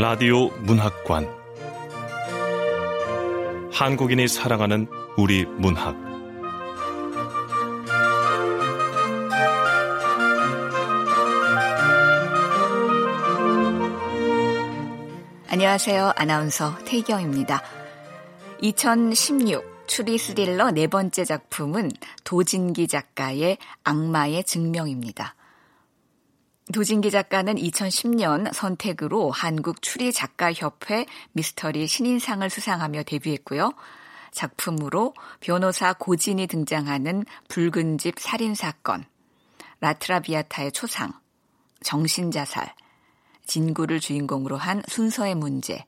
라디오 문학관 한국인이 사랑하는 우리 문학 안녕하세요. 아나운서 태경입니다. 2016 추리 스릴러 네 번째 작품은 도진기 작가의 악마의 증명입니다. 도진기 작가는 2010년 선택으로 한국 추리 작가 협회 미스터리 신인상을 수상하며 데뷔했고요. 작품으로 변호사 고진이 등장하는 붉은 집 살인 사건, 라트라비아타의 초상, 정신자살, 진구를 주인공으로 한 순서의 문제,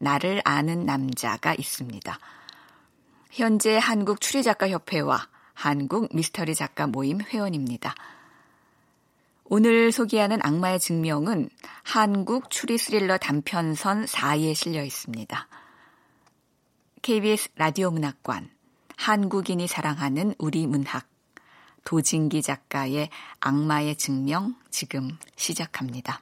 나를 아는 남자가 있습니다. 현재 한국 추리작가협회와 한국 미스터리 작가 모임 회원입니다. 오늘 소개하는 악마의 증명은 한국 추리 스릴러 단편선 4에 실려 있습니다. KBS 라디오 문학관, 한국인이 사랑하는 우리 문학, 도진기 작가의 악마의 증명 지금 시작합니다.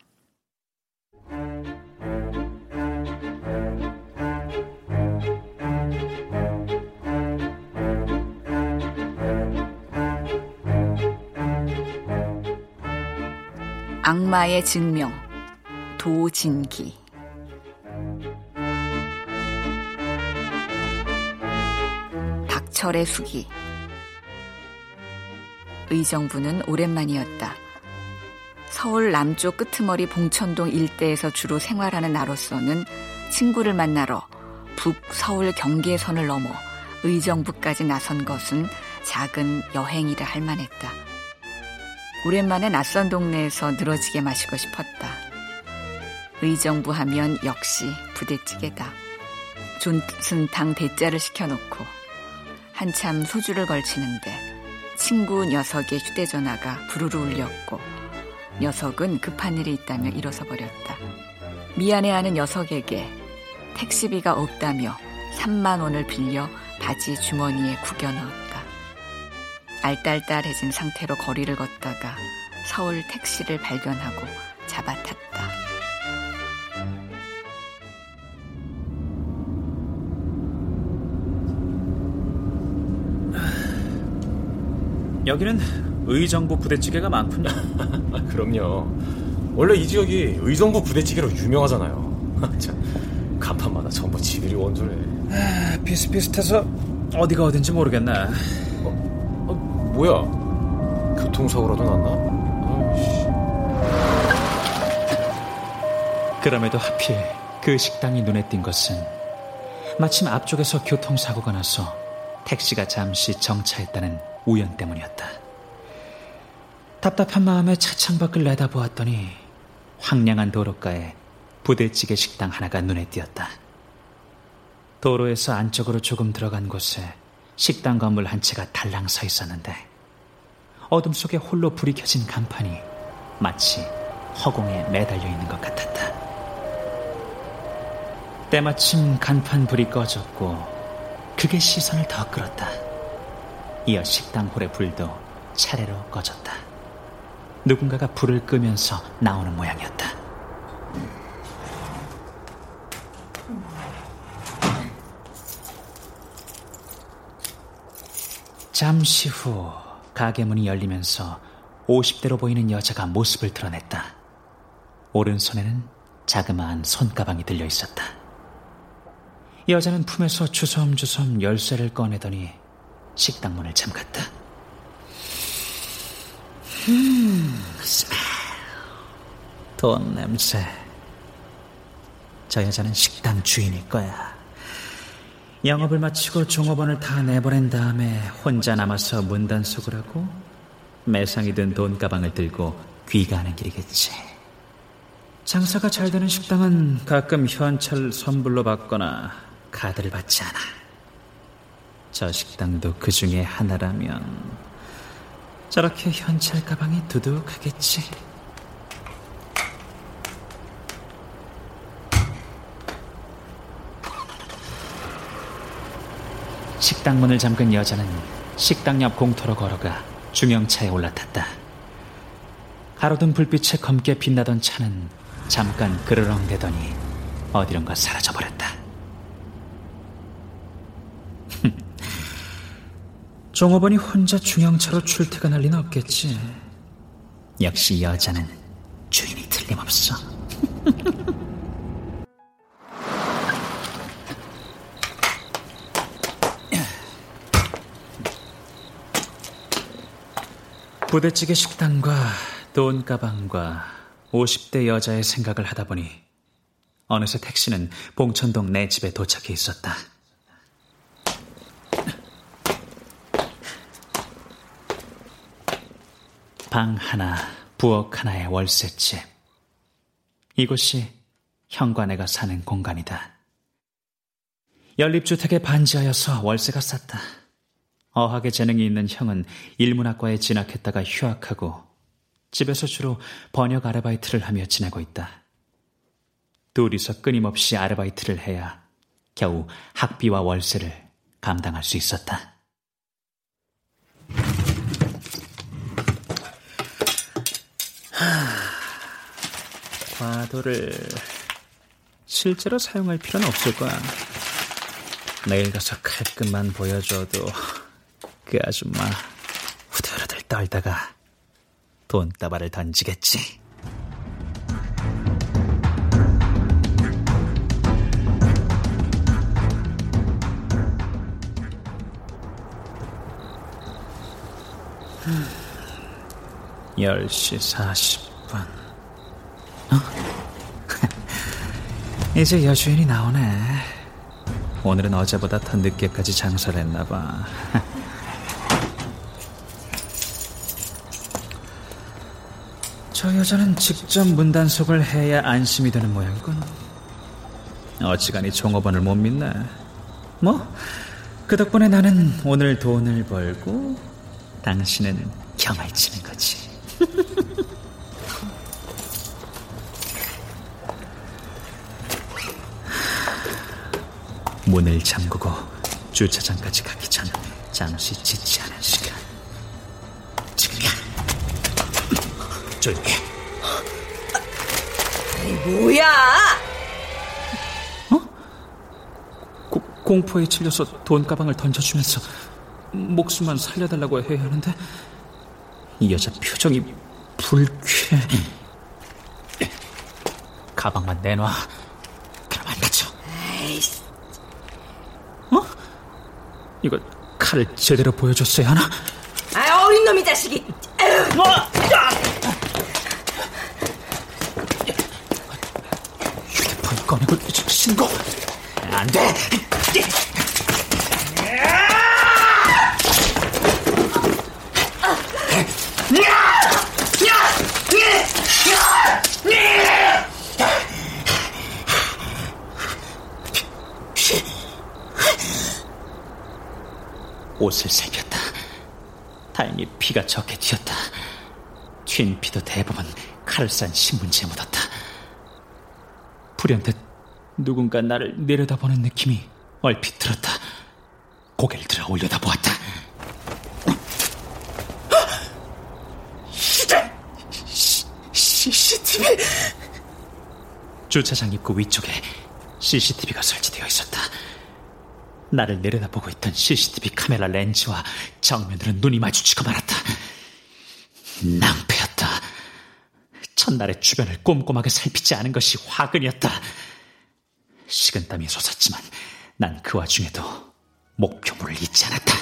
악마의 증명 도진기 박철의 수기 의정부는 오랜만이었다. 서울 남쪽 끄트머리 봉천동 일대에서 주로 생활하는 나로서는 친구를 만나러 북서울 경계선을 넘어 의정부까지 나선 것은 작은 여행이라 할 만했다. 오랜만에 낯선 동네에서 늘어지게 마시고 싶었다. 의정부 하면 역시 부대찌개다. 존슨탕 대짜를 시켜놓고 한참 소주를 걸치는데 친구 녀석의 휴대전화가 부르르 울렸고 녀석은 급한 일이 있다며 일어서 버렸다. 미안해하는 녀석에게 택시비가 없다며 3만 원을 빌려 바지 주머니에 구겨 넣었다. 알딸딸해진 상태로 거리를 걷다가 서울 택시를 발견하고 잡아탔다. 여기는 의정부 부대찌개가 많군요. 그럼요. 원래 이 지역이 의정부 부대찌개로 유명하잖아요. 간판마다 전부 지들이 원조래. 아, 비슷비슷해서 어디가 어딘지 모르겠네. 뭐야? 교통사고라도 났나? 그럼에도 하필 그 식당이 눈에 띈 것은 마침 앞쪽에서 교통사고가 나서 택시가 잠시 정차했다는 우연 때문이었다. 답답한 마음에 차창 밖을 내다보았더니 황량한 도로가에 부대찌개 식당 하나가 눈에 띄었다. 도로에서 안쪽으로 조금 들어간 곳에 식당 건물 한 채가 달랑 서 있었는데 어둠 속에 홀로 불이 켜진 간판이 마치 허공에 매달려 있는 것 같았다. 때마침 간판 불이 꺼졌고 그게 시선을 더 끌었다. 이어 식당 홀의 불도 차례로 꺼졌다. 누군가가 불을 끄면서 나오는 모양이었다. 잠시 후 가게 문이 열리면서 50대로 보이는 여자가 모습을 드러냈다. 오른손에는 자그마한 손가방이 들려 있었다. 여자는 품에서 주섬주섬 열쇠를 꺼내더니 식당 문을 잠갔다. 음, 스멜. 돈 냄새. 저 여자는 식당 주인일 거야. 영업을 마치고 종업원을 다 내보낸 다음에 혼자 남아서 문단속을 하고 매상이 든 돈 가방을 들고 귀가하는 길이겠지. 장사가 잘 되는 식당은 가끔 현찰 선불로 받거나 카드를 받지 않아. 저 식당도 그 중에 하나라면 저렇게 현찰 가방이 두둑하겠지. 식당 문을 잠근 여자는 식당 옆 공터로 걸어가 중형차에 올라탔다. 가로등 불빛에 검게 빛나던 차는 잠깐 그르렁대더니 어디론가 사라져버렸다. 종업원이 혼자 중형차로 출퇴근할 리는 없겠지. 역시 여자는 주인이 틀림없어. 부대찌개 식당과 돈 가방과 50대 여자의 생각을 하다 보니 어느새 택시는 봉천동 내 집에 도착해 있었다. 방 하나, 부엌 하나의 월세집. 이곳이 내가 사는 공간이다. 연립주택에 반지하여서 월세가 쌌다. 어학의 재능이 있는 형은 일문학과에 진학했다가 휴학하고 집에서 주로 번역 아르바이트를 하며 지내고 있다. 둘이서 끊임없이 아르바이트를 해야 겨우 학비와 월세를 감당할 수 있었다. 과도를 실제로 사용할 필요는 없을 거야. 내일 가서 칼끝만 보여줘도 그 아줌마 후들후들 떨다가 돈다발을 던지겠지. 열시 40분. 어? 이제 여주인이 나오네. 오늘은 어제보다 더 늦게까지 장사를 했나봐. 저 여자는 직접 문단속을 해야 안심이 되는 모양군. 어지간히 종업원을 못 믿네. 뭐, 그 덕분에 나는 오늘 돈을 벌고 당신은 경을 치는 거지. 문을 잠그고 주차장까지 가기 전 잠시 지체하는 시간. 해. 뭐야? 고, 공포에 질려서 돈 가방을 던져주면서 목숨만 살려달라고 해야 하는데 이 여자 표정이 불쾌. 가방만 내놔. 그럼 안 다쳐. 어? 이거 칼을 제대로 보여줬어야 하나? 아, 어린 놈이 자식이. 에휴. 휴대폰 꺼내고 신고. 안 돼. 옷을 살폈다. 다행히 피가 적게 튀었다. 튄 피도 대부분 칼을 싼 신문지에 묻었다. 불현듯 누군가 나를 내려다보는 느낌이 얼핏 들었다. 고개를 들어 올려다 보았다. CCTV! 주차장 입구 위쪽에 CCTV가 설치되어 있었다. 나를 내려다보고 있던 CCTV 카메라 렌즈와 정면으로 눈이 마주치고 말았다. 낭패였다. 첫날의 주변을 꼼꼼하게 살피지 않은 것이 화근이었다. 식은땀이 솟았지만 난 그 와중에도 목표물을 잊지 않았다.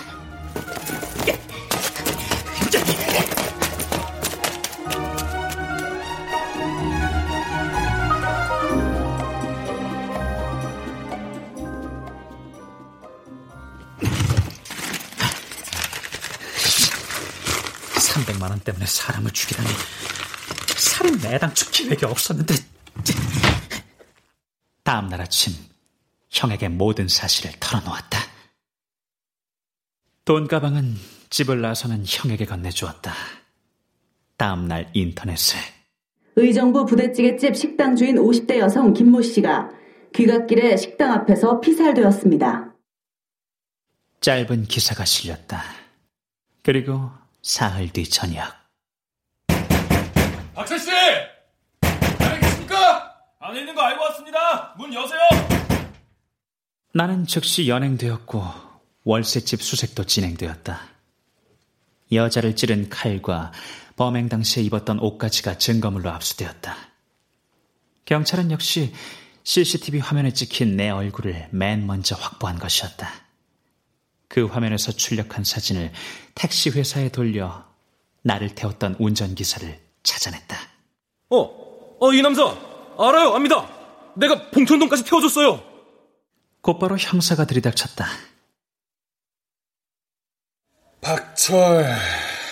삼백만 원 때문에 사람을 죽이다니 살인 내당초 기획이 없었는데. 다음 날 아침 형에게 모든 사실을 털어놓았다. 돈 가방은 집을 나서는 형에게 건네주었다. 다음 날 인터넷에 의정부 부대찌개집 식당 주인 50대 여성 김모 씨가 귀갓길에 식당 앞에서 피살되었습니다. 짧은 기사가 실렸다. 그리고 사흘 뒤 저녁. 박철 씨! 안에 있는 거 알고 왔습니다. 문 여세요. 나는 즉시 연행되었고 월세집 수색도 진행되었다. 여자를 찌른 칼과 범행 당시에 입었던 옷가지가 증거물로 압수되었다. 경찰은 역시 CCTV 화면에 찍힌 내 얼굴을 맨 먼저 확보한 것이었다. 그 화면에서 출력한 사진을 택시 회사에 돌려 나를 태웠던 운전기사를 찾아냈다. 어, 어, 이 남자. 알아요, 압니다. 내가 봉천동까지 태워줬어요. 곧바로 형사가 들이닥쳤다. 박철,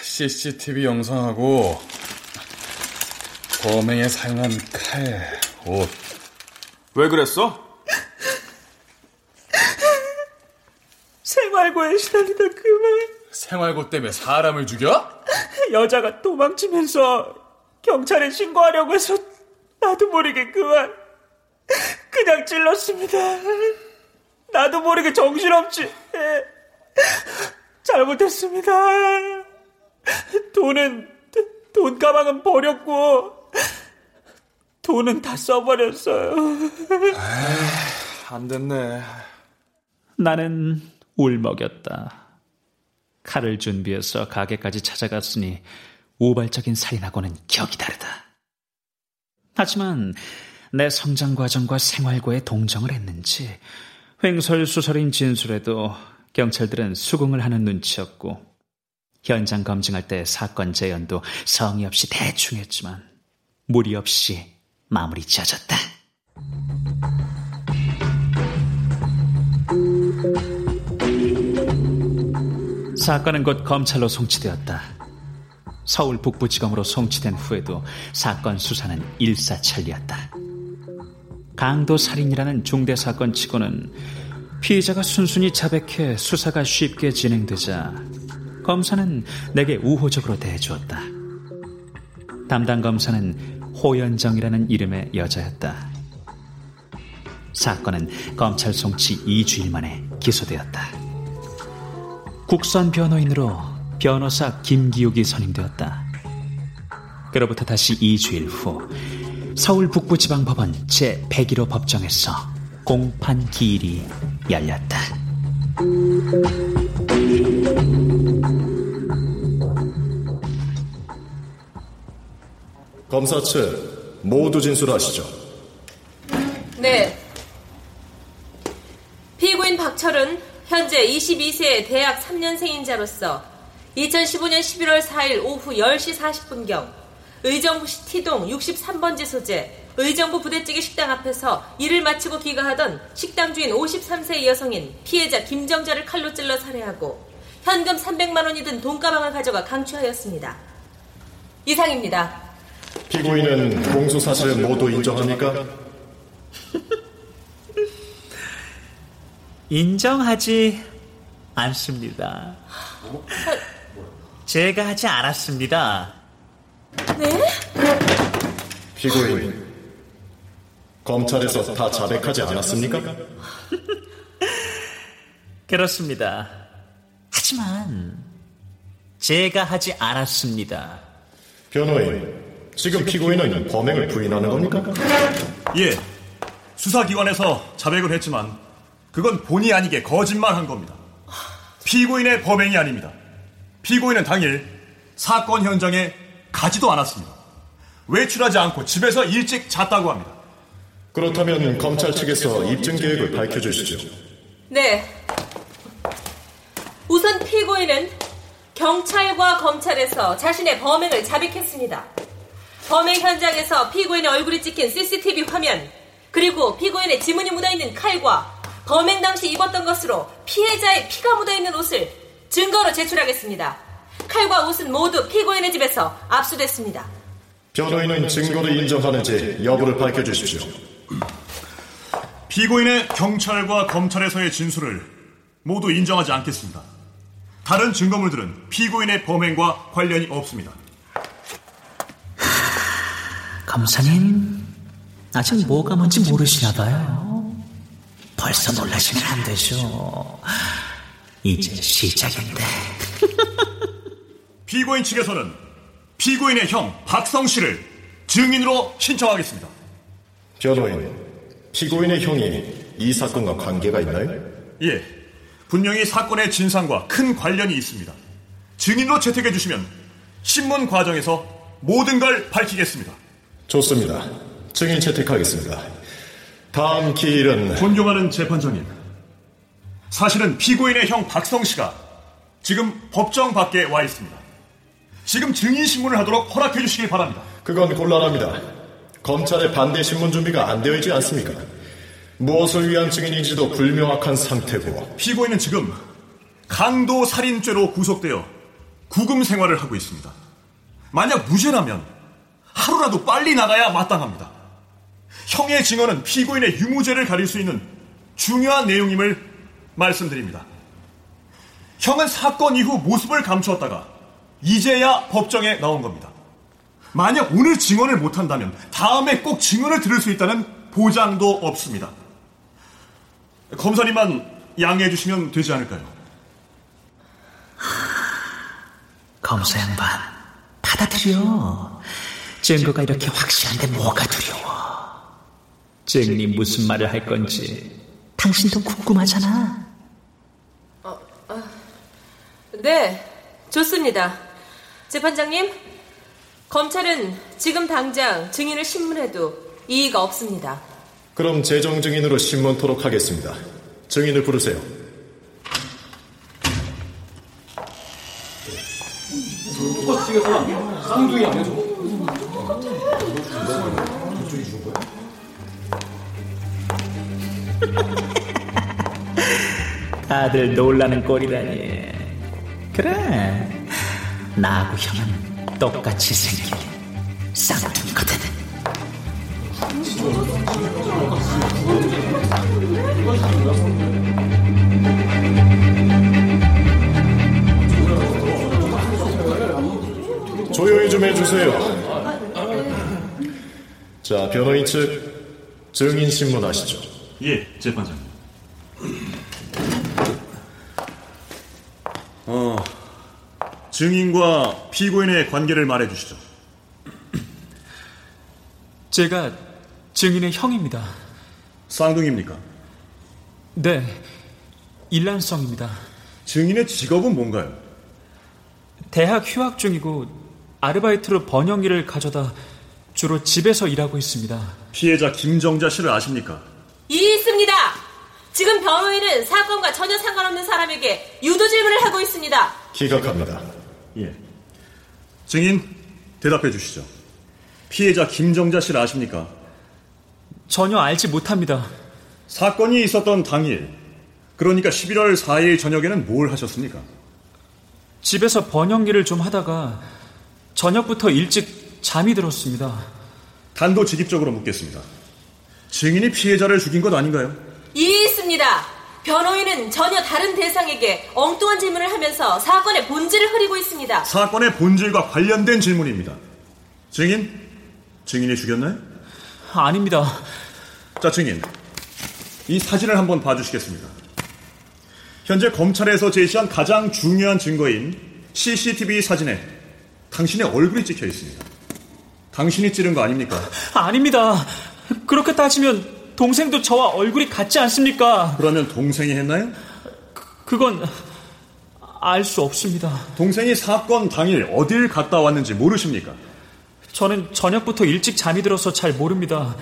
CCTV 영상하고 범행에 사용한 칼, 옷. 왜 그랬어? 생활고에 시달리다 그만 생활고 때문에 사람을 죽여? 여자가 도망치면서 경찰에 신고하려고 해서 나도 모르게 그만 그냥 찔렀습니다. 나도 모르게 정신없지. 잘못했습니다. 돈은 돈 가방은 버렸고 돈은 다 써버렸어요. 안 됐네. 나는 울먹였다. 칼을 준비해서 가게까지 찾아갔으니 우발적인 살인하고는 격이 다르다. 하지만 내 성장 과정과 생활고에 동정을 했는지 횡설수설인 진술에도 경찰들은 수긍을 하는 눈치였고 현장 검증할 때 사건 재현도 성의 없이 대충 했지만 무리 없이 마무리 지어졌다. 사건은 곧 검찰로 송치되었다. 서울 북부지검으로 송치된 후에도 사건 수사는 일사천리였다. 강도 살인이라는 중대 사건 치고는 피의자가 순순히 자백해 수사가 쉽게 진행되자 검사는 내게 우호적으로 대해주었다. 담당 검사는 호연정이라는 이름의 여자였다. 사건은 검찰 송치 2주일 만에 기소되었다. 국선 변호인으로 변호사 김기욱이 선임되었다. 그로부터 다시 2주일 후 서울 북부지방법원 제101호 법정에서 공판 기일이 열렸다. 검사 측 모두 진술하시죠. 네. 피고인 박철은 현재 22세 대학 3년생인 자로서 2015년 11월 4일 오후 10시 40분경 의정부시 T동 63번지 소재 의정부 부대찌개 식당 앞에서 일을 마치고 귀가하던 식당 주인 53세 여성인 피해자 김정자를 칼로 찔러 살해하고 현금 300만 원이 든 돈가방을 가져가 강취하였습니다. 이상입니다. 피고인은 공소 사실을 모두 인정합니까? 인정하지 않습니다. 제가 하지 않았습니다. 네? 피고인, 검찰에서 다 자백하지 않았습니까? 그렇습니다. 하지만 제가 하지 않았습니다. 변호인, 지금 피고인은 범행을 부인하는 겁니까? 예. 수사기관에서 자백을 했지만 그건 본의 아니게 거짓말한 겁니다. 피고인의 범행이 아닙니다. 피고인은 당일 사건 현장에 가지도 않았습니다. 외출하지 않고 집에서 일찍 잤다고 합니다. 그렇다면 검찰 측에서 입증 계획을 밝혀주시죠. 네. 우선 피고인은 경찰과 검찰에서 자신의 범행을 자백했습니다. 범행 현장에서 피고인의 얼굴이 찍힌 CCTV 화면, 그리고 피고인의 지문이 묻어있는 칼과 범행 당시 입었던 것으로 피해자의 피가 묻어있는 옷을 증거로 제출하겠습니다. 칼과 옷은 모두 피고인의 집에서 압수됐습니다. 변호인은 증거를 인정하는지 여부를 밝혀주십시오. 피고인의 경찰과 검찰에서의 진술을 모두 인정하지 않겠습니다. 다른 증거물들은 피고인의 범행과 관련이 없습니다. 검사님, 아직 뭐가 뭔지 모르시나 봐요. 벌써 놀라시면 안 되죠. 이제 시작인데. 피고인 측에서는 피고인의 형 박성 씨를 증인으로 신청하겠습니다. 변호인, 피고인의 형이 이 사건과 관계가 있나요? 예, 분명히 사건의 진상과 큰 관련이 있습니다. 증인으로 채택해 주시면 신문 과정에서 모든 걸 밝히겠습니다. 좋습니다. 증인 채택하겠습니다. 다음 기일은 존경하는 재판장님. 사실은 피고인의 형 박성 씨가 지금 법정 밖에 와 있습니다. 지금 증인 신문을 하도록 허락해 주시길 바랍니다. 그건 곤란합니다. 검찰의 반대 신문 준비가 안 되어 있지 않습니까? 무엇을 위한 증인인지도 불명확한 상태고 피고인은 지금 강도 살인죄로 구속되어 구금 생활을 하고 있습니다. 만약 무죄라면 하루라도 빨리 나가야 마땅합니다. 형의 증언은 피고인의 유무죄를 가릴 수 있는 중요한 내용임을 말씀드립니다. 형은 사건 이후 모습을 감추었다가 이제야 법정에 나온 겁니다. 만약 오늘 증언을 못한다면 다음에 꼭 증언을 들을 수 있다는 보장도 없습니다. 검사님만 양해해 주시면 되지 않을까요? 검사 양반, 받아들여. 증거가 이렇게 확실한데 뭐가 두려워. 증인이 무슨 말을 할 건지 당신도 궁금하잖아. 어, 어. 네, 좋습니다. 재판장님, 검찰은 지금 당장 증인을 신문해도 이의가 없습니다. 그럼 재정 증인으로 신문토록 하겠습니다. 증인을 부르세요. 쌍둥이 아니야 저거? 다들 놀라는 꼴이라니. 그래. 나하고 형은 똑같이 생긴 쌍둥이거든. 조용히 좀 해주세요. 자, 변호인 측 증인 신문하시죠. 예, 재판장님. 어, 증인과 피고인의 관계를 말해 주시죠. 제가 증인의 형입니다. 쌍둥이입니까? 네, 일란성입니다. 증인의 직업은 뭔가요? 대학 휴학 중이고 아르바이트로 번영일을 가져다 주로 집에서 일하고 있습니다. 피해자 김정자 씨를 아십니까? 이의 있습니다. 지금 변호인은 사건과 전혀 상관없는 사람에게 유도 질문을 하고 있습니다. 기각합니다. 예. 증인 대답해 주시죠. 피해자 김정자 씨를 아십니까? 전혀 알지 못합니다. 사건이 있었던 당일, 그러니까 11월 4일 저녁에는 뭘 하셨습니까? 집에서 번영일을 좀 하다가 저녁부터 일찍 잠이 들었습니다. 단도직입적으로 묻겠습니다. 증인이 피해자를 죽인 것 아닌가요? 이의 있습니다. 변호인은 전혀 다른 대상에게 엉뚱한 질문을 하면서 사건의 본질을 흐리고 있습니다. 사건의 본질과 관련된 질문입니다. 증인, 증인이 죽였나요? 아닙니다. 자, 증인. 이 사진을 한번 봐주시겠습니까? 현재 검찰에서 제시한 가장 중요한 증거인 CCTV 사진에 당신의 얼굴이 찍혀 있습니다. 당신이 찌른 거 아닙니까? 아닙니다. 그렇게 따지면 동생도 저와 얼굴이 같지 않습니까? 그러면 동생이 했나요? 그건 알 수 없습니다. 동생이 사건 당일 어딜 갔다 왔는지 모르십니까? 저는 저녁부터 일찍 잠이 들어서 잘 모릅니다.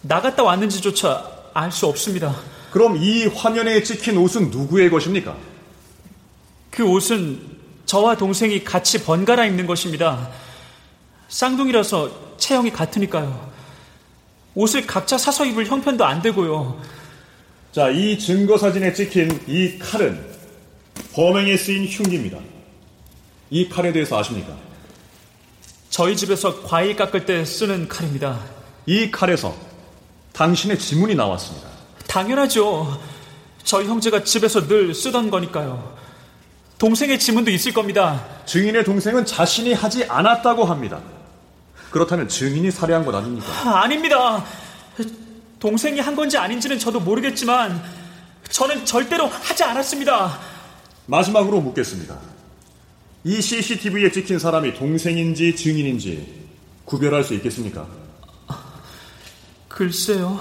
나갔다 왔는지조차 알 수 없습니다. 그럼 이 화면에 찍힌 옷은 누구의 것입니까? 그 옷은 저와 동생이 같이 번갈아 입는 것입니다. 쌍둥이라서 체형이 같으니까요. 옷을 각자 사서 입을 형편도 안 되고요. 자, 이 증거 사진에 찍힌 이 칼은 범행에 쓰인 흉기입니다. 이 칼에 대해서 아십니까? 저희 집에서 과일 깎을 때 쓰는 칼입니다. 이 칼에서 당신의 지문이 나왔습니다. 당연하죠. 저희 형제가 집에서 늘 쓰던 거니까요. 동생의 지문도 있을 겁니다. 증인의 동생은 자신이 하지 않았다고 합니다. 그렇다면 증인이 살해한 것 아닙니까? 아, 아닙니다. 동생이 한 건지 아닌지는 저도 모르겠지만 저는 절대로 하지 않았습니다. 마지막으로 묻겠습니다. 이 CCTV에 찍힌 사람이 동생인지 증인인지 구별할 수 있겠습니까? 글쎄요.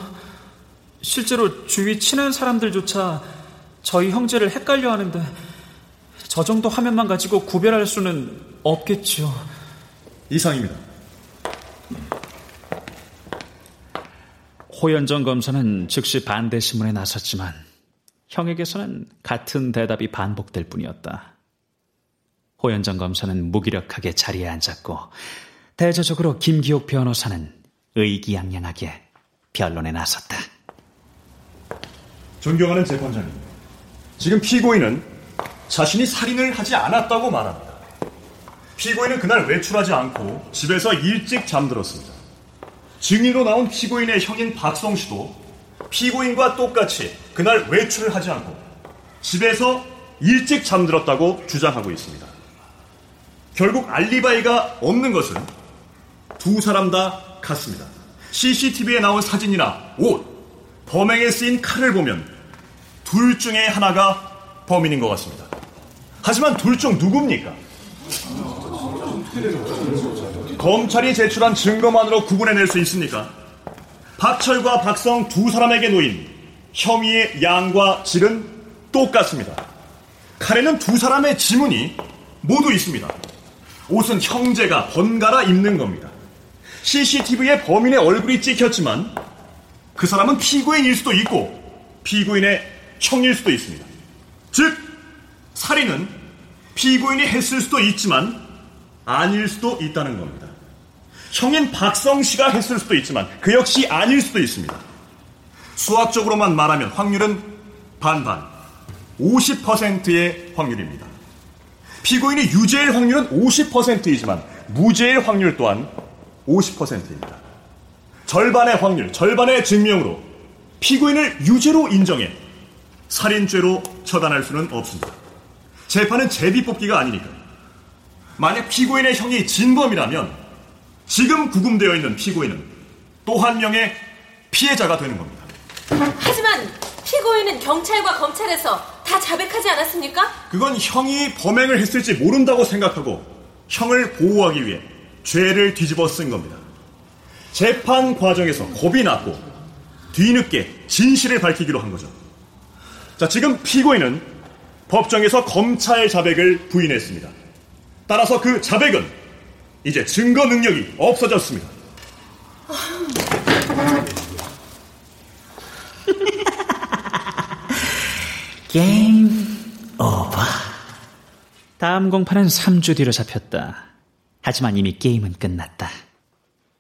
실제로 주위 친한 사람들조차 저희 형제를 헷갈려 하는데 저 정도 화면만 가지고 구별할 수는 없겠죠. 이상입니다. 호연정 검사는 즉시 반대 신문에 나섰지만 형에게서는 같은 대답이 반복될 뿐이었다. 호연정 검사는 무기력하게 자리에 앉았고 대조적으로 김기옥 변호사는 의기양양하게 변론에 나섰다. 존경하는 재판장님, 지금 피고인은 자신이 살인을 하지 않았다고 말합니다. 피고인은 그날 외출하지 않고 집에서 일찍 잠들었습니다. 증인으로 나온 피고인의 형인 박성 씨도 피고인과 똑같이 그날 외출을 하지 않고 집에서 일찍 잠들었다고 주장하고 있습니다. 결국 알리바이가 없는 것은 두 사람 다 같습니다. CCTV에 나온 사진이나 옷, 범행에 쓰인 칼을 보면 둘 중에 하나가 범인인 것 같습니다. 하지만 둘 중 누굽니까? 검찰이 제출한 증거만으로 구분해낼 수 있습니까? 박철과 박성 두 사람에게 놓인 혐의의 양과 질은 똑같습니다. 칼에는 두 사람의 지문이 모두 있습니다. 옷은 형제가 번갈아 입는 겁니다. CCTV에 범인의 얼굴이 찍혔지만 그 사람은 피고인일 수도 있고 피고인의 형일 수도 있습니다. 즉, 살인은 피고인이 했을 수도 있지만 아닐 수도 있다는 겁니다. 형인 박성 씨가 했을 수도 있지만 그 역시 아닐 수도 있습니다. 수학적으로만 말하면 확률은 반반, 50%의 확률입니다. 피고인이 유죄일 확률은 50%이지만 무죄일 확률 또한 50%입니다. 절반의 확률, 절반의 증명으로 피고인을 유죄로 인정해 살인죄로 처단할 수는 없습니다. 재판은 제비 뽑기가 아니니까. 만약 피고인의 형이 진범이라면 지금 구금되어 있는 피고인은 또 한 명의 피해자가 되는 겁니다. 하지만 피고인은 경찰과 검찰에서 다 자백하지 않았습니까? 그건 형이 범행을 했을지 모른다고 생각하고 형을 보호하기 위해 죄를 뒤집어 쓴 겁니다. 재판 과정에서 겁이 났고 뒤늦게 진실을 밝히기로 한 거죠. 자, 지금 피고인은 법정에서 검찰 자백을 부인했습니다. 따라서 그 자백은 이제 증거 능력이 없어졌습니다. 게임 오버. 다음 공판은 3주 뒤로 잡혔다. 하지만 이미 게임은 끝났다.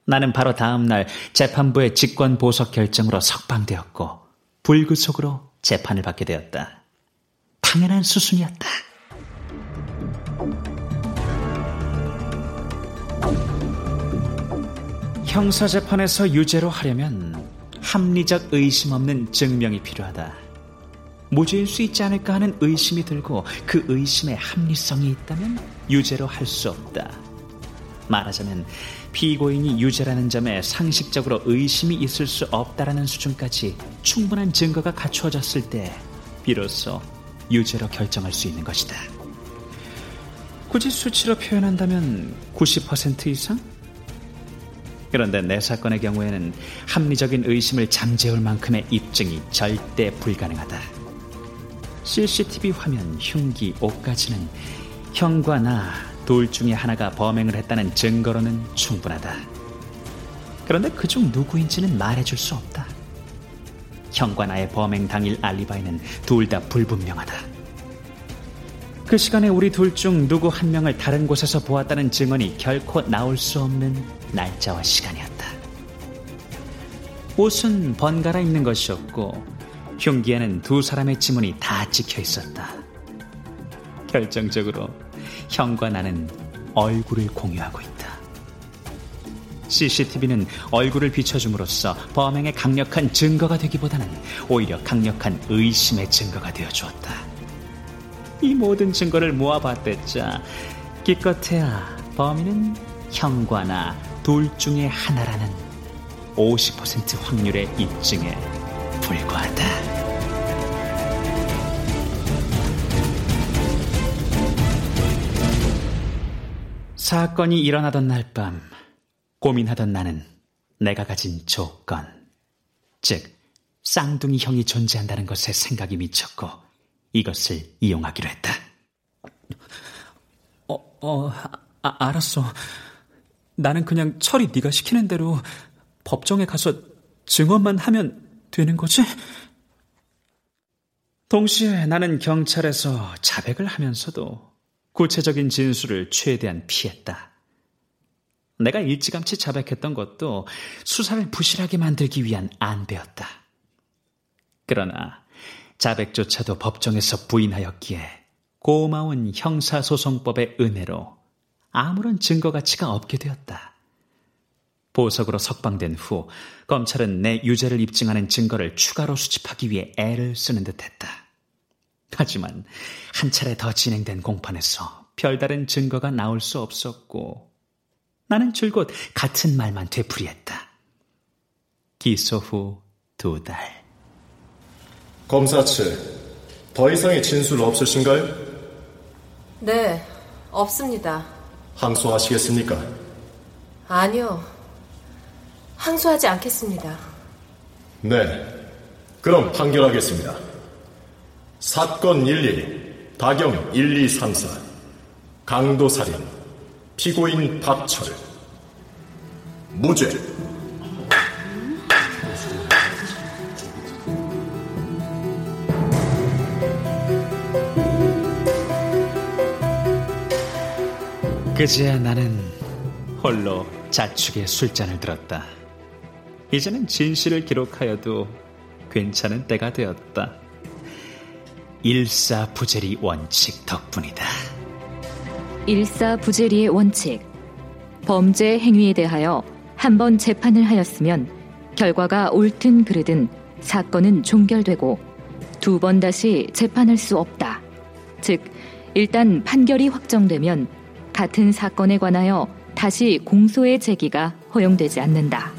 나는 바로 다음 날 재판부의 직권 보석 결정으로 석방되었고 불구속으로 재판을 받게 되었다. 당연한 수순이었다. 형사재판에서 유죄로 하려면 합리적 의심 없는 증명이 필요하다. 무죄일 수 있지 않을까 하는 의심이 들고 그 의심에 합리성이 있다면 유죄로 할 수 없다. 말하자면 피고인이 유죄라는 점에 상식적으로 의심이 있을 수 없다라는 수준까지 충분한 증거가 갖추어졌을 때 비로소 유죄로 결정할 수 있는 것이다. 굳이 수치로 표현한다면 90% 이상? 그런데 내 사건의 경우에는 합리적인 의심을 잠재울 만큼의 입증이 절대 불가능하다. CCTV 화면, 흉기, 옷까지는 형과 나 둘 중에 하나가 범행을 했다는 증거로는 충분하다. 그런데 그 중 누구인지는 말해줄 수 없다. 형과 나의 범행 당일 알리바이는 둘 다 불분명하다. 그 시간에 우리 둘 중 누구 한 명을 다른 곳에서 보았다는 증언이 결코 나올 수 없는 날짜와 시간이었다. 옷은 번갈아 입는 것이었고 흉기에는 두 사람의 지문이 다 찍혀 있었다. 결정적으로 형과 나는 얼굴을 공유하고 있다. CCTV는 얼굴을 비춰줌으로써 범행의 강력한 증거가 되기보다는 오히려 강력한 의심의 증거가 되어 주었다. 이 모든 증거를 모아봤댔자 기껏해야 범인은 형과나 둘 중에 하나라는 50% 확률의 입증에 불과하다. 사건이 일어나던 날 밤 고민하던 나는 내가 가진 조건, 즉 쌍둥이 형이 존재한다는 것에 생각이 미쳤고 이것을 이용하기로 했다. 어, 어, 아, 알았어. 나는 그냥 철이 네가 시키는 대로 법정에 가서 증언만 하면 되는 거지? 동시에 나는 경찰에서 자백을 하면서도 구체적인 진술을 최대한 피했다. 내가 일찌감치 자백했던 것도 수사를 부실하게 만들기 위한 안배였다. 그러나 자백조차도 법정에서 부인하였기에 고마운 형사소송법의 은혜로 아무런 증거 가치가 없게 되었다. 보석으로 석방된 후 검찰은 내 유죄를 입증하는 증거를 추가로 수집하기 위해 애를 쓰는 듯했다. 하지만 한 차례 더 진행된 공판에서 별다른 증거가 나올 수 없었고 나는 줄곧 같은 말만 되풀이했다. 기소 후 두 달. 검사 측, 더 이상의 진술 없으신가요? 네, 없습니다. 항소하시겠습니까? 아니요. 항소하지 않겠습니다. 네. 그럼 판결하겠습니다. 사건 11, 다경 1234, 강도살인, 피고인 박철, 무죄. 그제야 나는 홀로 자축의 술잔을 들었다. 이제는 진실을 기록하여도 괜찮은 때가 되었다. 일사부재리 원칙 덕분이다. 일사부재리의 원칙. 범죄 행위에 대하여 한 번 재판을 하였으면 결과가 옳든 그르든 사건은 종결되고 두 번 다시 재판할 수 없다. 즉, 일단 판결이 확정되면 같은 사건에 관하여 다시 공소의 제기가 허용되지 않는다.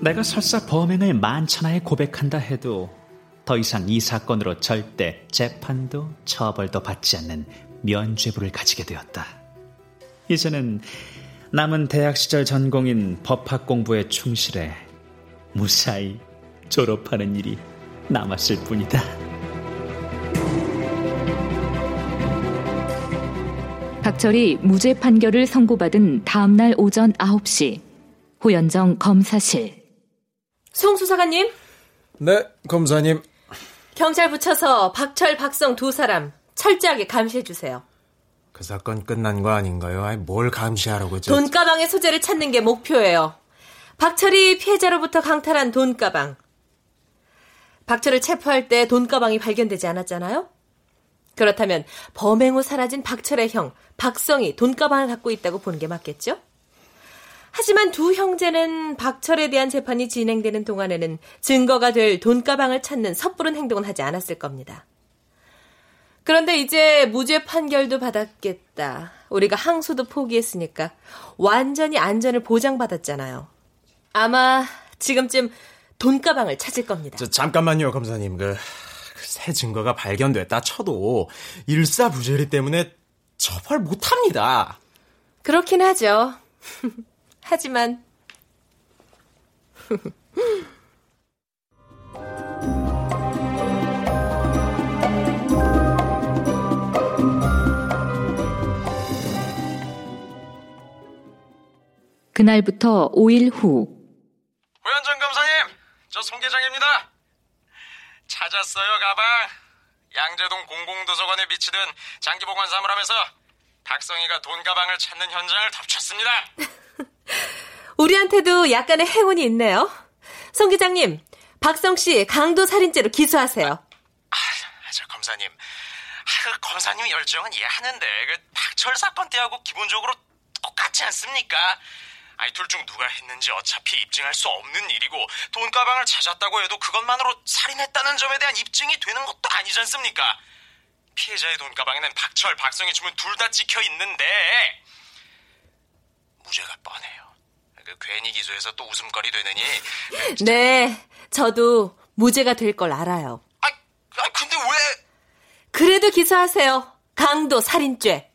내가 설사 범행을 만천하에 고백한다 해도 더 이상 이 사건으로 절대 재판도 처벌도 받지 않는 면죄부를 가지게 되었다. 이제는 남은 대학 시절 전공인 법학 공부에 충실해 무사히 졸업하는 일이 남았을 뿐이다. 박철이 무죄 판결을 선고받은 다음날 오전 9시 호연정 검사실 송 수사관님 네, 검사님. 경찰 붙여서 박철, 박성 두 사람 철저하게 감시해 주세요. 그 사건 끝난 거 아닌가요? 아니, 뭘 감시하라고 저... 돈가방의 소재를 찾는 게 목표예요. 박철이 피해자로부터 강탈한 돈가방. 박철을 체포할 때 돈가방이 발견되지 않았잖아요? 그렇다면 범행 후 사라진 박철의 형 박성이 돈가방을 갖고 있다고 보는 게 맞겠죠? 하지만 두 형제는 박철에 대한 재판이 진행되는 동안에는 증거가 될 돈가방을 찾는 섣부른 행동은 하지 않았을 겁니다. 그런데 이제 무죄 판결도 받았겠다. 우리가 항소도 포기했으니까 완전히 안전을 보장받았잖아요. 아마 지금쯤 돈가방을 찾을 겁니다. 저, 잠깐만요, 검사님. 그, 새 증거가 발견됐다 쳐도 일사부재리 때문에 처벌 못합니다. 그렇긴 하죠. 하지만 그날부터 5일 후 호연정 검사님, 저 송 계장입니다. 찾았어요, 가방. 양재동 공공도서관에 비치된 장기보관 사물함에서 박성희가 돈 가방을 찾는 현장을 덮쳤습니다. 우리한테도 약간의 행운이 있네요. 송 기장님, 박성 씨 강도 살인죄로 기소하세요. 아, 저 검사님, 아, 그 검사님 열정은 이해하는데 그 박철 사건 때하고 기본적으로 똑같지 않습니까? 아이 둘 중 누가 했는지 어차피 입증할 수 없는 일이고 돈 가방을 찾았다고 해도 그것만으로 살인했다는 점에 대한 입증이 되는 것도 아니지 않습니까? 피해자의 돈 가방에는 박철, 박성희 주문 둘 다 찍혀 있는데 무죄가 뻔해요. 그 괜히 기소해서 또 웃음거리 되느니 네, 저도 무죄가 될 걸 알아요. 아, 근데 왜? 그래도 기소하세요. 강도 살인죄.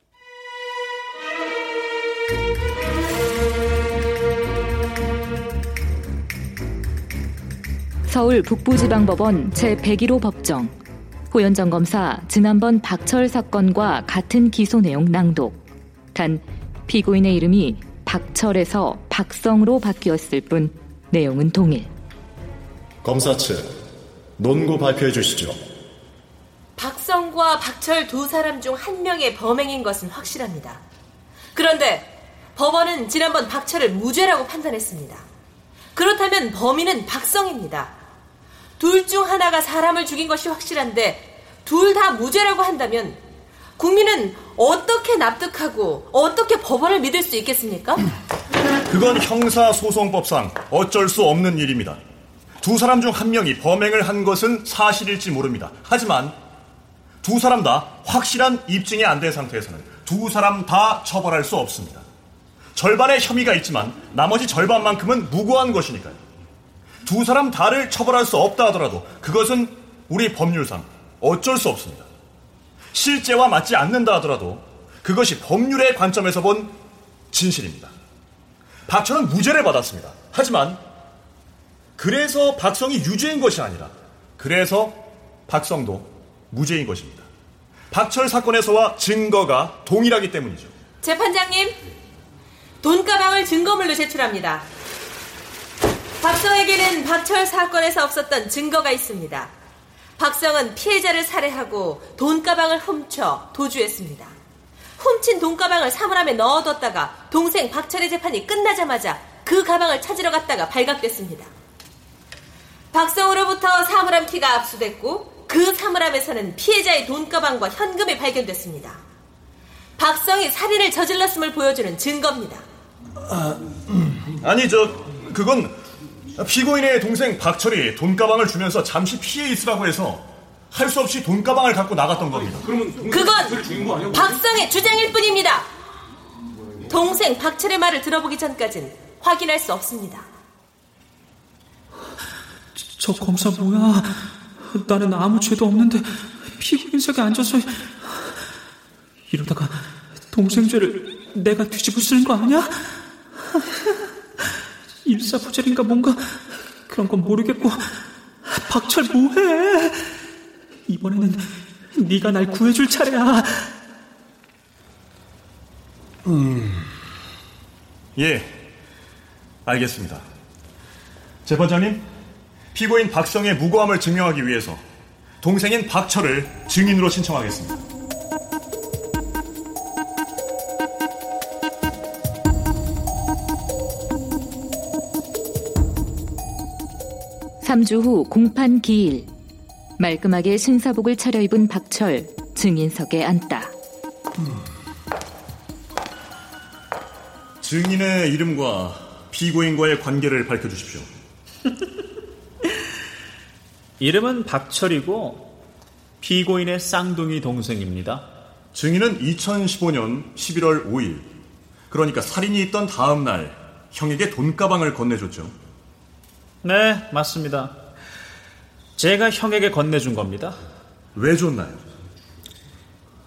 서울 북부지방법원 제101호 법정 호연정 검사 지난번 박철 사건과 같은 기소 내용 낭독 단 피고인의 이름이 박철에서 박성으로 바뀌었을 뿐 내용은 동일 검사 측 논고 발표해 주시죠. 박성과 박철 두 사람 중 한 명의 범행인 것은 확실합니다. 그런데 법원은 지난번 박철을 무죄라고 판단했습니다. 그렇다면 범인은 박성입니다. 둘 중 하나가 사람을 죽인 것이 확실한데 둘 다 무죄라고 한다면 국민은 어떻게 납득하고 어떻게 법원을 믿을 수 있겠습니까? 그건 형사소송법상 어쩔 수 없는 일입니다. 두 사람 중 한 명이 범행을 한 것은 사실일지 모릅니다. 하지만 두 사람 다 확실한 입증이 안 된 상태에서는 두 사람 다 처벌할 수 없습니다. 절반의 혐의가 있지만 나머지 절반만큼은 무고한 것이니까요. 두 사람 다를 처벌할 수 없다 하더라도 그것은 우리 법률상 어쩔 수 없습니다. 실제와 맞지 않는다 하더라도 그것이 법률의 관점에서 본 진실입니다. 박철은 무죄를 받았습니다. 하지만 그래서 박성이 유죄인 것이 아니라 그래서 박성도 무죄인 것입니다. 박철 사건에서와 증거가 동일하기 때문이죠. 재판장님, 돈가방을 증거물로 제출합니다. 박성에게는 박철 사건에서 없었던 증거가 있습니다. 박성은 피해자를 살해하고 돈가방을 훔쳐 도주했습니다. 훔친 돈가방을 사물함에 넣어뒀다가 동생 박철의 재판이 끝나자마자 그 가방을 찾으러 갔다가 발각됐습니다. 박성으로부터 사물함 키가 압수됐고 그 사물함에서는 피해자의 돈가방과 현금이 발견됐습니다. 박성이 살인을 저질렀음을 보여주는 증거입니다. 아, 아니 저 그건 피고인의 동생 박철이 돈가방을 주면서 잠시 피해 있으라고 해서 할 수 없이 돈가방을 갖고 나갔던 겁니다. 그건 박성의 주장일 뿐입니다. 동생 박철의 말을 들어보기 전까진 확인할 수 없습니다. 저 검사 뭐야? 나는 아무 죄도 없는데 피고인석에 앉아서 이러다가 동생 죄를 내가 뒤집어 쓰는 거 아니야? 일사부재인가 뭔가 그런 건 모르겠고 박철 뭐해? 이번에는 네가 날 구해줄 차례야. 음, 예, 알겠습니다. 재판장님, 피고인 박성의 무고함을 증명하기 위해서 동생인 박철을 증인으로 신청하겠습니다. 삼주후 공판 기일 말끔하게 신사복을 차려입은 박철 증인석에 앉다. 증인의 이름과 피고인과의 관계를 밝혀주십시오. 이름은 박철이고 피고인의 쌍둥이 동생입니다. 증인은 2015년 11월 5일, 그러니까 살인이 있던 다음 날 형에게 돈가방을 건네줬죠. 네, 맞습니다. 제가 형에게 건네준 겁니다. 왜 줬나요?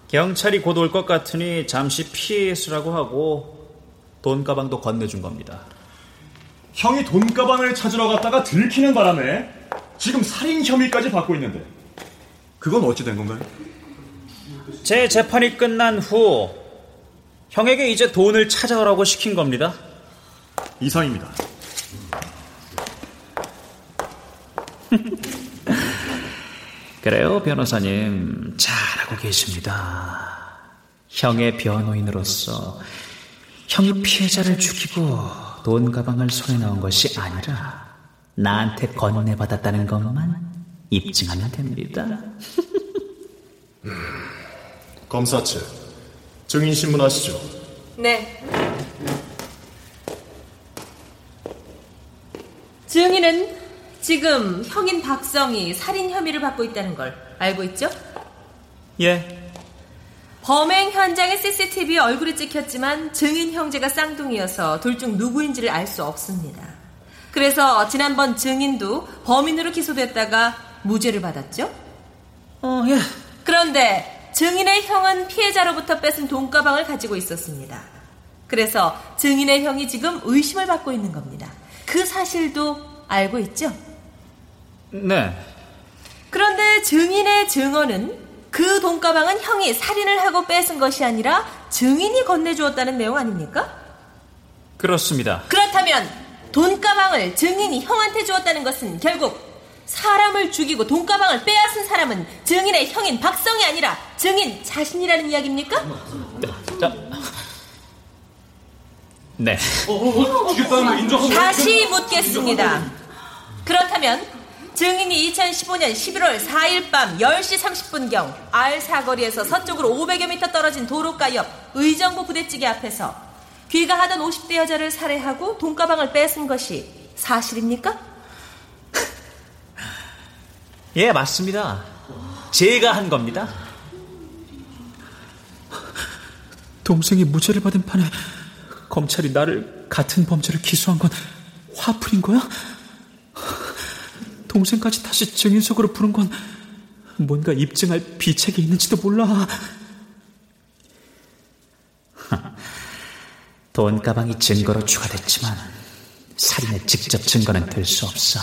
경찰이 곧 올 것 같으니 잠시 피해 있으라고 하고 돈 가방도 건네준 겁니다. 형이 돈 가방을 찾으러 갔다가 들키는 바람에 지금 살인 혐의까지 받고 있는데 그건 어찌 된 건가요? 제 재판이 끝난 후 형에게 이제 돈을 찾아오라고 시킨 겁니다. 이상입니다. 그래요, 변호사님. 잘하고 계십니다. 형의 변호인으로서 형이 피해자를 죽이고 돈 가방을 손에 넣은 것이 아니라 나한테 건네받았다는 것만 입증하면 됩니다. 검사 측 증인 신문하시죠. 네. 증인은 지금 형인 박성이 살인 혐의를 받고 있다는 걸 알고 있죠? 예. 범행 현장에 CCTV에 얼굴이 찍혔지만 증인 형제가 쌍둥이여서 둘 중 누구인지를 알 수 없습니다. 그래서 지난번 증인도 범인으로 기소됐다가 무죄를 받았죠? 어, 예. 그런데 증인의 형은 피해자로부터 뺏은 돈가방을 가지고 있었습니다. 그래서 증인의 형이 지금 의심을 받고 있는 겁니다. 그 사실도 알고 있죠? 네. 그런데 증인의 증언은 그 돈가방은 형이 살인을 하고 뺏은 것이 아니라 증인이 건네주었다는 내용 아닙니까? 그렇습니다. 그렇다면 돈가방을 증인이 형한테 주었다는 것은 결국 사람을 죽이고 돈가방을 빼앗은 사람은 증인의 형인 박성이 아니라 증인 자신이라는 이야기입니까? 자. 네. 다시 묻겠습니다. 그렇다면 증인이 2015년 11월 4일 밤 10시 30분경 알 사거리에서 서쪽으로 500여 미터 떨어진 도로가 옆 의정부 부대찌개 앞에서 귀가하던 50대 여자를 살해하고 돈가방을 뺏은 것이 사실입니까? 예, 맞습니다. 제가 한 겁니다. 동생이 무죄를 받은 판에 검찰이 나를 같은 범죄를 기소한 건 화풀인 거야? 동생까지 다시 증인석으로 부른 건 뭔가 입증할 비책이 있는지도 몰라. 돈 가방이 증거로 추가됐지만 살인의 직접 증거는 될 수 없어.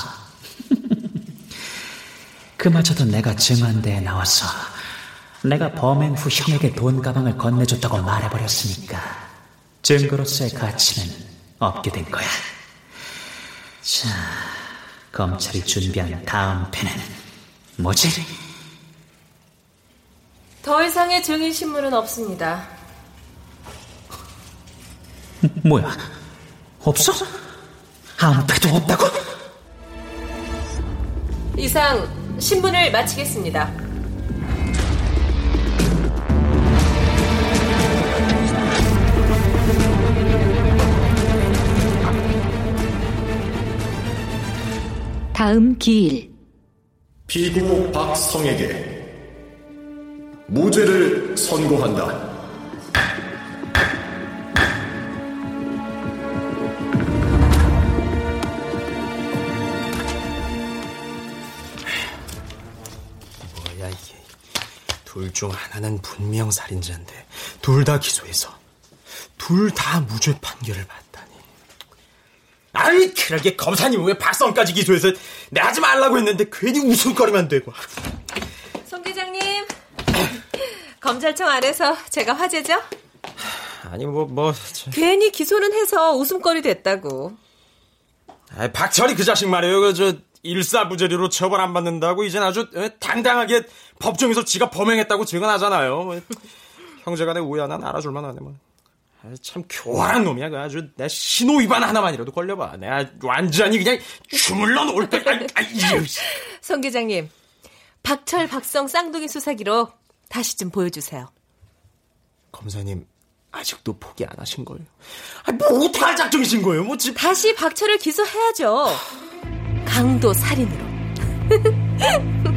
그마저도 내가 증언대에 나와서 내가 범행 후 형에게 돈 가방을 건네줬다고 말해버렸으니까 증거로서의 가치는 없게 된 거야. 자, 검찰이 준비한 다음 패는 뭐지? 더 이상의 증인 신문은 없습니다. 뭐야? 없어? 아무 패도 없다고? 이상 신문을 마치겠습니다. 다음 기일 피고 박성에게 무죄를 선고한다. 뭐야 이게 둘 중 하나는 분명 살인자인데 둘 다 기소해서 둘 다 무죄 판결을 받다니 아이 그러게 검사님 왜 박성까지 기소해서 내 하지 말라고 했는데 괜히 웃음거리만 되고 송 기장님, 검찰청 안에서 제가 화제죠? 아니 뭐뭐 괜히 기소는 해서 웃음거리 됐다고. 아, 박철이 그 자식 말이에요. 그저 일사부재료로 처벌 안 받는다고 이젠 아주 에, 당당하게 법정에서 지가 범행했다고 증언하잖아요. 형제간의 오해 하나는 알아줄 만 하네 뭐. 아, 참 교활한 놈이야. 그 아주 내 신호 위반 하나만이라도 걸려봐. 내가 완전히 그냥 주물러 놓을 아이, 이게. 송 기장님, 박철, 박성 쌍둥이 수사기록 다시 좀 보여주세요. 검사님 아직도 포기 안 하신 거예요? 아, 뭐 어떻게 할 작정이신 거예요? 뭐 지금 다시 박철을 기소해야죠. 강도 살인으로.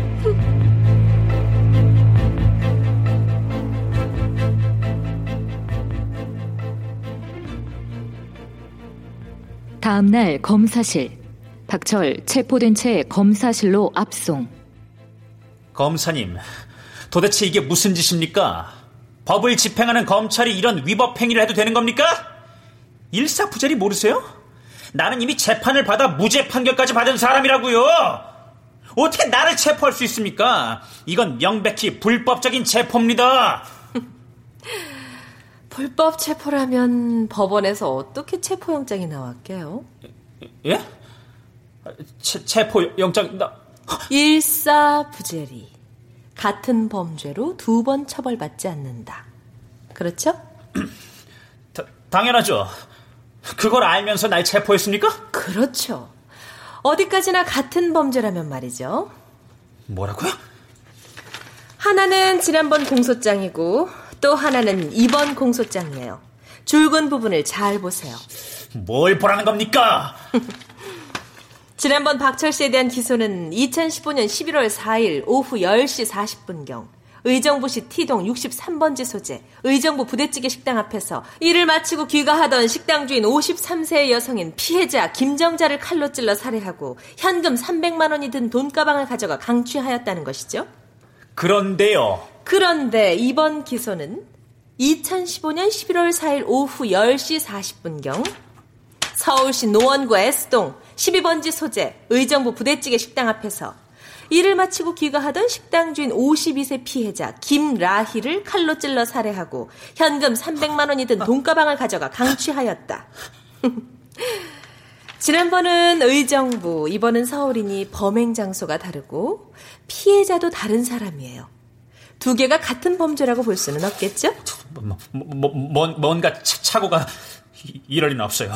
다음 날 검사실 박철 체포된 채 검사실로 압송. 검사님, 도대체 이게 무슨 짓입니까? 법을 집행하는 검찰이 이런 위법 행위를 해도 되는 겁니까? 일사부재리 모르세요? 나는 이미 재판을 받아 무죄 판결까지 받은 사람이라고요. 어떻게 나를 체포할 수 있습니까? 이건 명백히 불법적인 체포입니다. 불법 체포라면 법원에서 어떻게 체포영장이 나왔게요? 예? 체, 체포 영장 나 일사부재리. 같은 범죄로 두 번 처벌받지 않는다. 그렇죠? 다, 당연하죠. 그걸 알면서 날 체포했습니까? 그렇죠. 어디까지나 같은 범죄라면 말이죠. 뭐라고요? 하나는 지난번 공소장이고 또 하나는 이번 공소장이에요. 줄근 부분을 잘 보세요. 뭘 보라는 겁니까? 지난번 박철 씨에 대한 기소는 2015년 11월 4일 오후 10시 40분경 의정부시 T동 63번지 소재 의정부 부대찌개 식당 앞에서 일을 마치고 귀가하던 식당 주인 53세의 여성인 피해자 김정자를 칼로 찔러 살해하고 현금 300만 원이 든 돈가방을 가져가 강취하였다는 것이죠. 그런데요. 그런데 이번 기소는 2015년 11월 4일 오후 10시 40분경 서울시 노원구 S동 12번지 소재 의정부 부대찌개 식당 앞에서 일을 마치고 귀가하던 식당 주인 52세 피해자 김라희를 칼로 찔러 살해하고 현금 300만 원이 든 돈가방을 가져가 강취하였다. 지난번은 의정부, 이번은 서울이니 범행 장소가 다르고 피해자도 다른 사람이에요. 두 개가 같은 범죄라고 볼 수는 없겠죠? 뭐, 뭐, 뭐, 뭔가 착오가 이럴 리는 없어요.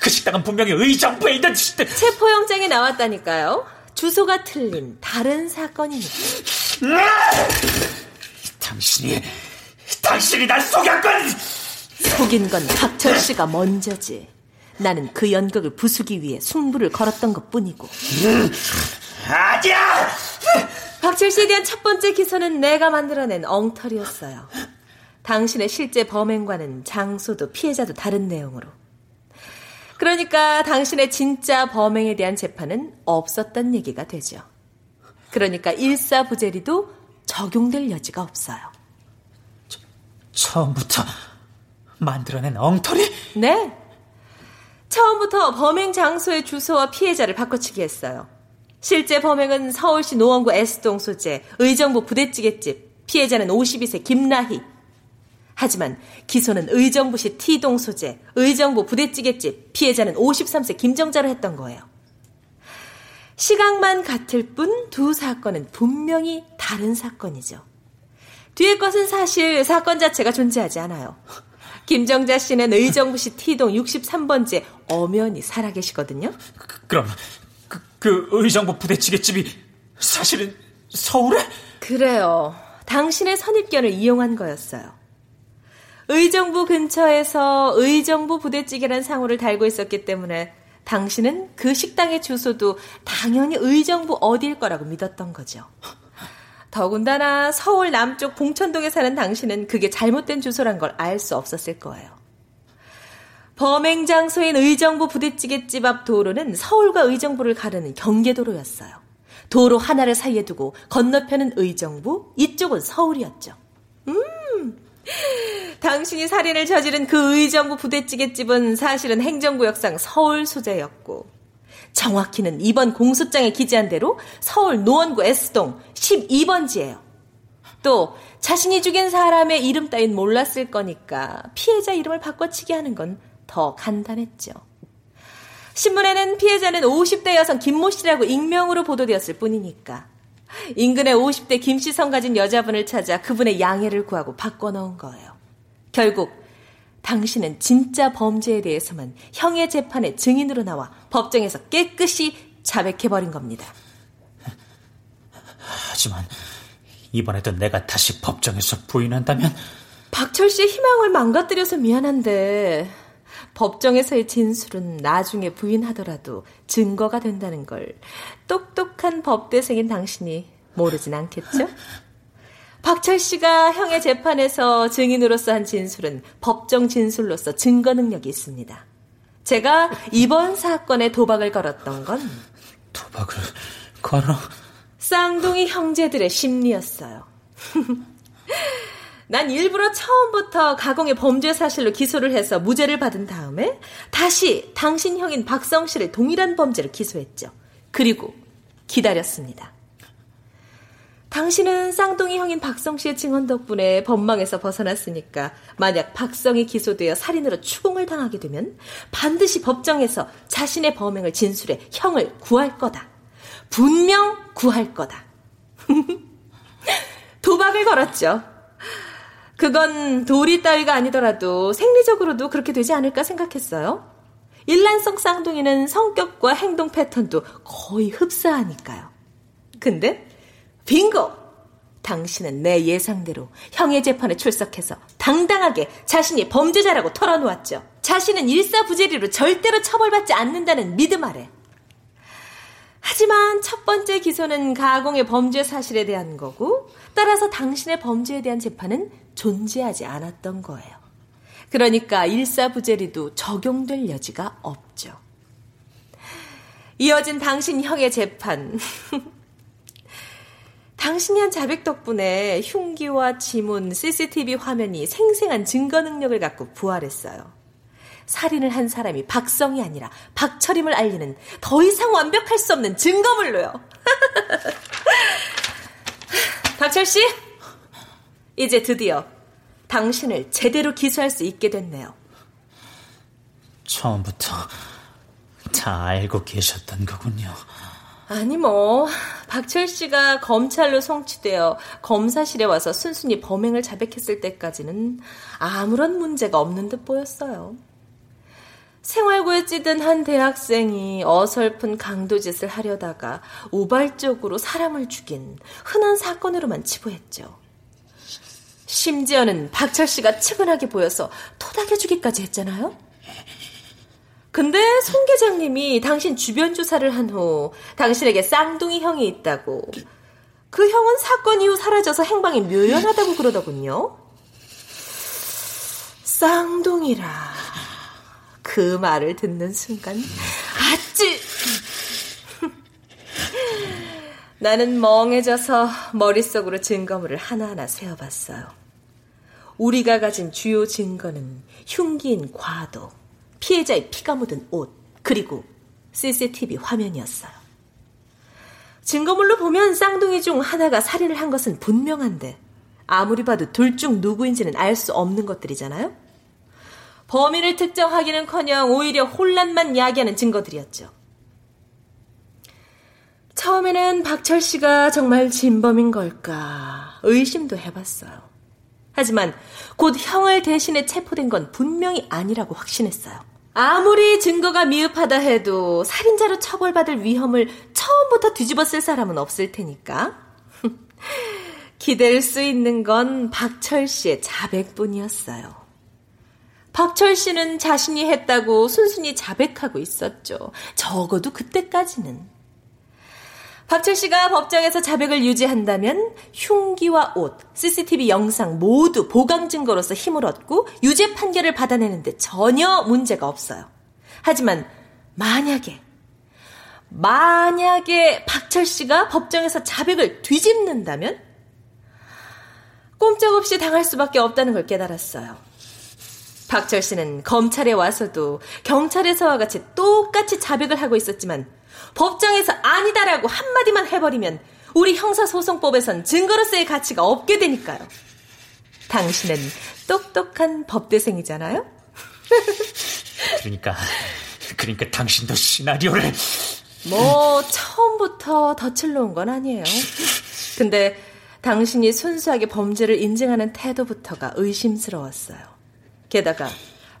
그 식당은 분명히 의정부에 있는 체포영장이 나왔다니까요. 주소가 틀린 다른 사건이니까. 당신이 당신이 날 속였건 속인 건 박철 씨가 먼저지. 나는 그 연극을 부수기 위해 승부를 걸었던 것 뿐이고. 아니야! 박철 씨에 대한 첫 번째 기소는 내가 만들어낸 엉터리였어요. 당신의 실제 범행과는 장소도 피해자도 다른 내용으로. 그러니까 당신의 진짜 범행에 대한 재판은 없었던 얘기가 되죠. 그러니까 일사부재리도 적용될 여지가 없어요. 처음부터 만들어낸 엉터리? 네. 처음부터 범행 장소의 주소와 피해자를 바꿔치기 했어요. 실제 범행은 서울시 노원구 S동 소재 의정부 부대찌개집 피해자는 52세 김라희 하지만 기소는 의정부시 T동 소재 의정부 부대찌개집 피해자는 53세 김정자로 했던 거예요. 시각만 같을 뿐 두 사건은 분명히 다른 사건이죠. 뒤에 것은 사실 사건 자체가 존재하지 않아요. 김정자 씨는 의정부시 T동 63번지에 엄연히 살아계시거든요. 그럼 그, 그 의정부 부대찌개 집이 사실은 서울에? 그래요. 당신의 선입견을 이용한 거였어요. 의정부 근처에서 의정부 부대찌개란 상호를 달고 있었기 때문에 당신은 그 식당의 주소도 당연히 의정부 어디일 거라고 믿었던 거죠. 더군다나 서울 남쪽 봉천동에 사는 당신은 그게 잘못된 주소란 걸 알 수 없었을 거예요. 범행 장소인 의정부 부대찌개집 앞 도로는 서울과 의정부를 가르는 경계도로였어요. 도로 하나를 사이에 두고 건너편은 의정부, 이쪽은 서울이었죠. 음, 당신이 살인을 저지른 그 의정부 부대찌개집은 사실은 행정구역상 서울 소재였고 정확히는 이번 공소장에 기재한 대로 서울 노원구 S동 12번지예요. 또 자신이 죽인 사람의 이름 따윈 몰랐을 거니까 피해자 이름을 바꿔치기 하는 건 더 간단했죠. 신문에는 피해자는 50대 여성 김모 씨라고 익명으로 보도되었을 뿐이니까 인근의 50대 김씨 성 가진 여자분을 찾아 그분의 양해를 구하고 바꿔놓은 거예요. 결국 당신은 진짜 범죄에 대해서만 형의 재판에 증인으로 나와 법정에서 깨끗이 자백해버린 겁니다. 하지만 이번에도 내가 다시 법정에서 부인한다면 박철 씨의 희망을 망가뜨려서 미안한데 법정에서의 진술은 나중에 부인하더라도 증거가 된다는 걸 똑똑한 법대생인 당신이 모르진 않겠죠? 박철 씨가 형의 재판에서 증인으로서 한 진술은 법정 진술로서 증거 능력이 있습니다. 제가 이번 사건에 도박을 걸었던 건 도박을 걸어? 쌍둥이 형제들의 심리였어요. 난 일부러 처음부터 가공의 범죄 사실로 기소를 해서 무죄를 받은 다음에 다시 당신 형인 박성 씨를 동일한 범죄로 기소했죠. 그리고 기다렸습니다. 당신은 쌍둥이 형인 박성 씨의 증언 덕분에 법망에서 벗어났으니까 만약 박성이 기소되어 살인으로 추궁을 당하게 되면 반드시 법정에서 자신의 범행을 진술해 형을 구할 거다. 분명 구할 거다. 도박을 걸었죠. 그건 도리 따위가 아니더라도 생리적으로도 그렇게 되지 않을까 생각했어요. 일란성 쌍둥이는 성격과 행동 패턴도 거의 흡사하니까요. 근데 빙고! 당신은 내 예상대로 형의 재판에 출석해서 당당하게 자신이 범죄자라고 털어놓았죠. 자신은 일사부재리로 절대로 처벌받지 않는다는 믿음 아래. 하지만 첫 번째 기소는 가공의 범죄 사실에 대한 거고, 따라서 당신의 범죄에 대한 재판은 존재하지 않았던 거예요. 그러니까 일사부재리도 적용될 여지가 없죠. 이어진 당신 형의 재판. 당신이 한 자백 덕분에 흉기와 지문, CCTV 화면이 생생한 증거 능력을 갖고 부활했어요. 살인을 한 사람이 박성이 아니라 박철임을 알리는 더 이상 완벽할 수 없는 증거물로요. 박철 씨, 이제 드디어 당신을 제대로 기소할 수 있게 됐네요. 처음부터 다 알고 계셨던 거군요. 아니 뭐 박철 씨가 검찰로 송치되어 검사실에 와서 순순히 범행을 자백했을 때까지는 아무런 문제가 없는 듯 보였어요. 생활고에 찌든 한 대학생이 어설픈 강도짓을 하려다가 우발적으로 사람을 죽인 흔한 사건으로만 치부했죠. 심지어는 박철 씨가 측은하게 보여서 토닥여주기까지 했잖아요. 근데 송 계장님이 당신 주변 조사를 한 후 당신에게 쌍둥이 형이 있다고 그 형은 사건 이후 사라져서 행방이 묘연하다고 그러더군요. 쌍둥이라 그 말을 듣는 순간 아찌 나는 멍해져서 머릿속으로 증거물을 하나하나 세어봤어요. 우리가 가진 주요 증거는 흉기인 과도, 피해자의 피가 묻은 옷, 그리고 CCTV 화면이었어요. 증거물로 보면 쌍둥이 중 하나가 살인을 한 것은 분명한데 아무리 봐도 둘 중 누구인지는 알 수 없는 것들이잖아요. 범인을 특정하기는커녕 오히려 혼란만 야기하는 증거들이었죠. 처음에는 박철 씨가 정말 진범인 걸까 의심도 해봤어요. 하지만 곧 형을 대신해 체포된 건 분명히 아니라고 확신했어요. 아무리 증거가 미흡하다 해도 살인자로 처벌받을 위험을 처음부터 뒤집었을 사람은 없을 테니까. 기댈 수 있는 건 박철 씨의 자백뿐이었어요. 박철 씨는 자신이 했다고 순순히 자백하고 있었죠. 적어도 그때까지는. 박철 씨가 법정에서 자백을 유지한다면 흉기와 옷, CCTV 영상 모두 보강 증거로서 힘을 얻고 유죄 판결을 받아내는데 전혀 문제가 없어요. 하지만 만약에 만약에 박철 씨가 법정에서 자백을 뒤집는다면 꼼짝없이 당할 수밖에 없다는 걸 깨달았어요. 박철 씨는 검찰에 와서도 경찰에서와 같이 똑같이 자백을 하고 있었지만 법정에서 아니다라고 한마디만 해버리면 우리 형사소송법에선 증거로서의 가치가 없게 되니까요. 당신은 똑똑한 법대생이잖아요? 그러니까, 그러니까 당신도 시나리오를. 뭐, 처음부터 덫을 놓은 건 아니에요. 근데 당신이 순수하게 범죄를 인증하는 태도부터가 의심스러웠어요. 게다가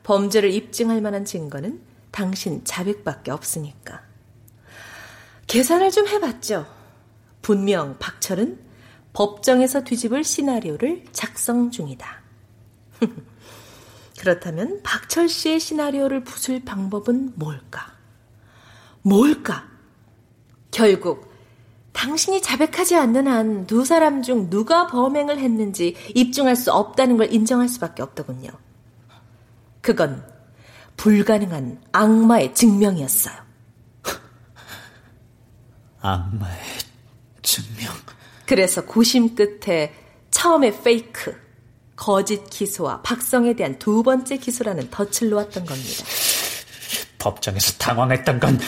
범죄를 입증할 만한 증거는 당신 자백밖에 없으니까. 계산을 좀 해봤죠. 분명 박철은 법정에서 뒤집을 시나리오를 작성 중이다. 그렇다면 박철 씨의 시나리오를 부술 방법은 뭘까? 뭘까? 결국 당신이 자백하지 않는 한 두 사람 중 누가 범행을 했는지 입증할 수 없다는 걸 인정할 수밖에 없더군요. 그건 불가능한 악마의 증명이었어요. 악마의 증명. 그래서 고심 끝에 처음에 페이크, 거짓 기소와 박성에 대한 두 번째 기소라는 덫을 놓았던 겁니다. 법정에서 당황했던 건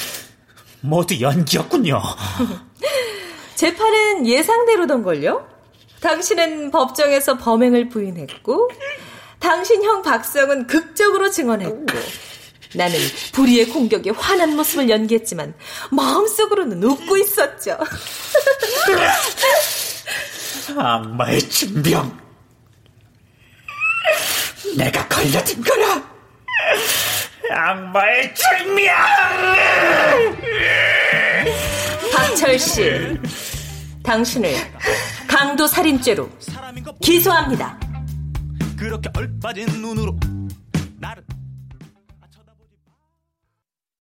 모두 연기였군요. 재판은 예상대로던걸요? 당신은 법정에서 범행을 부인했고, 당신 형 박성은 극적으로 증언했고, 나는 불의의 공격에 화난 모습을 연기했지만 마음속으로는 웃고 있었죠. 악마의 증명. 내가 걸려든 거라. 악마의 증명. 박철 씨, 당신을 강도 살인죄로 기소합니다. 그렇게 얼빠진 눈으로 나를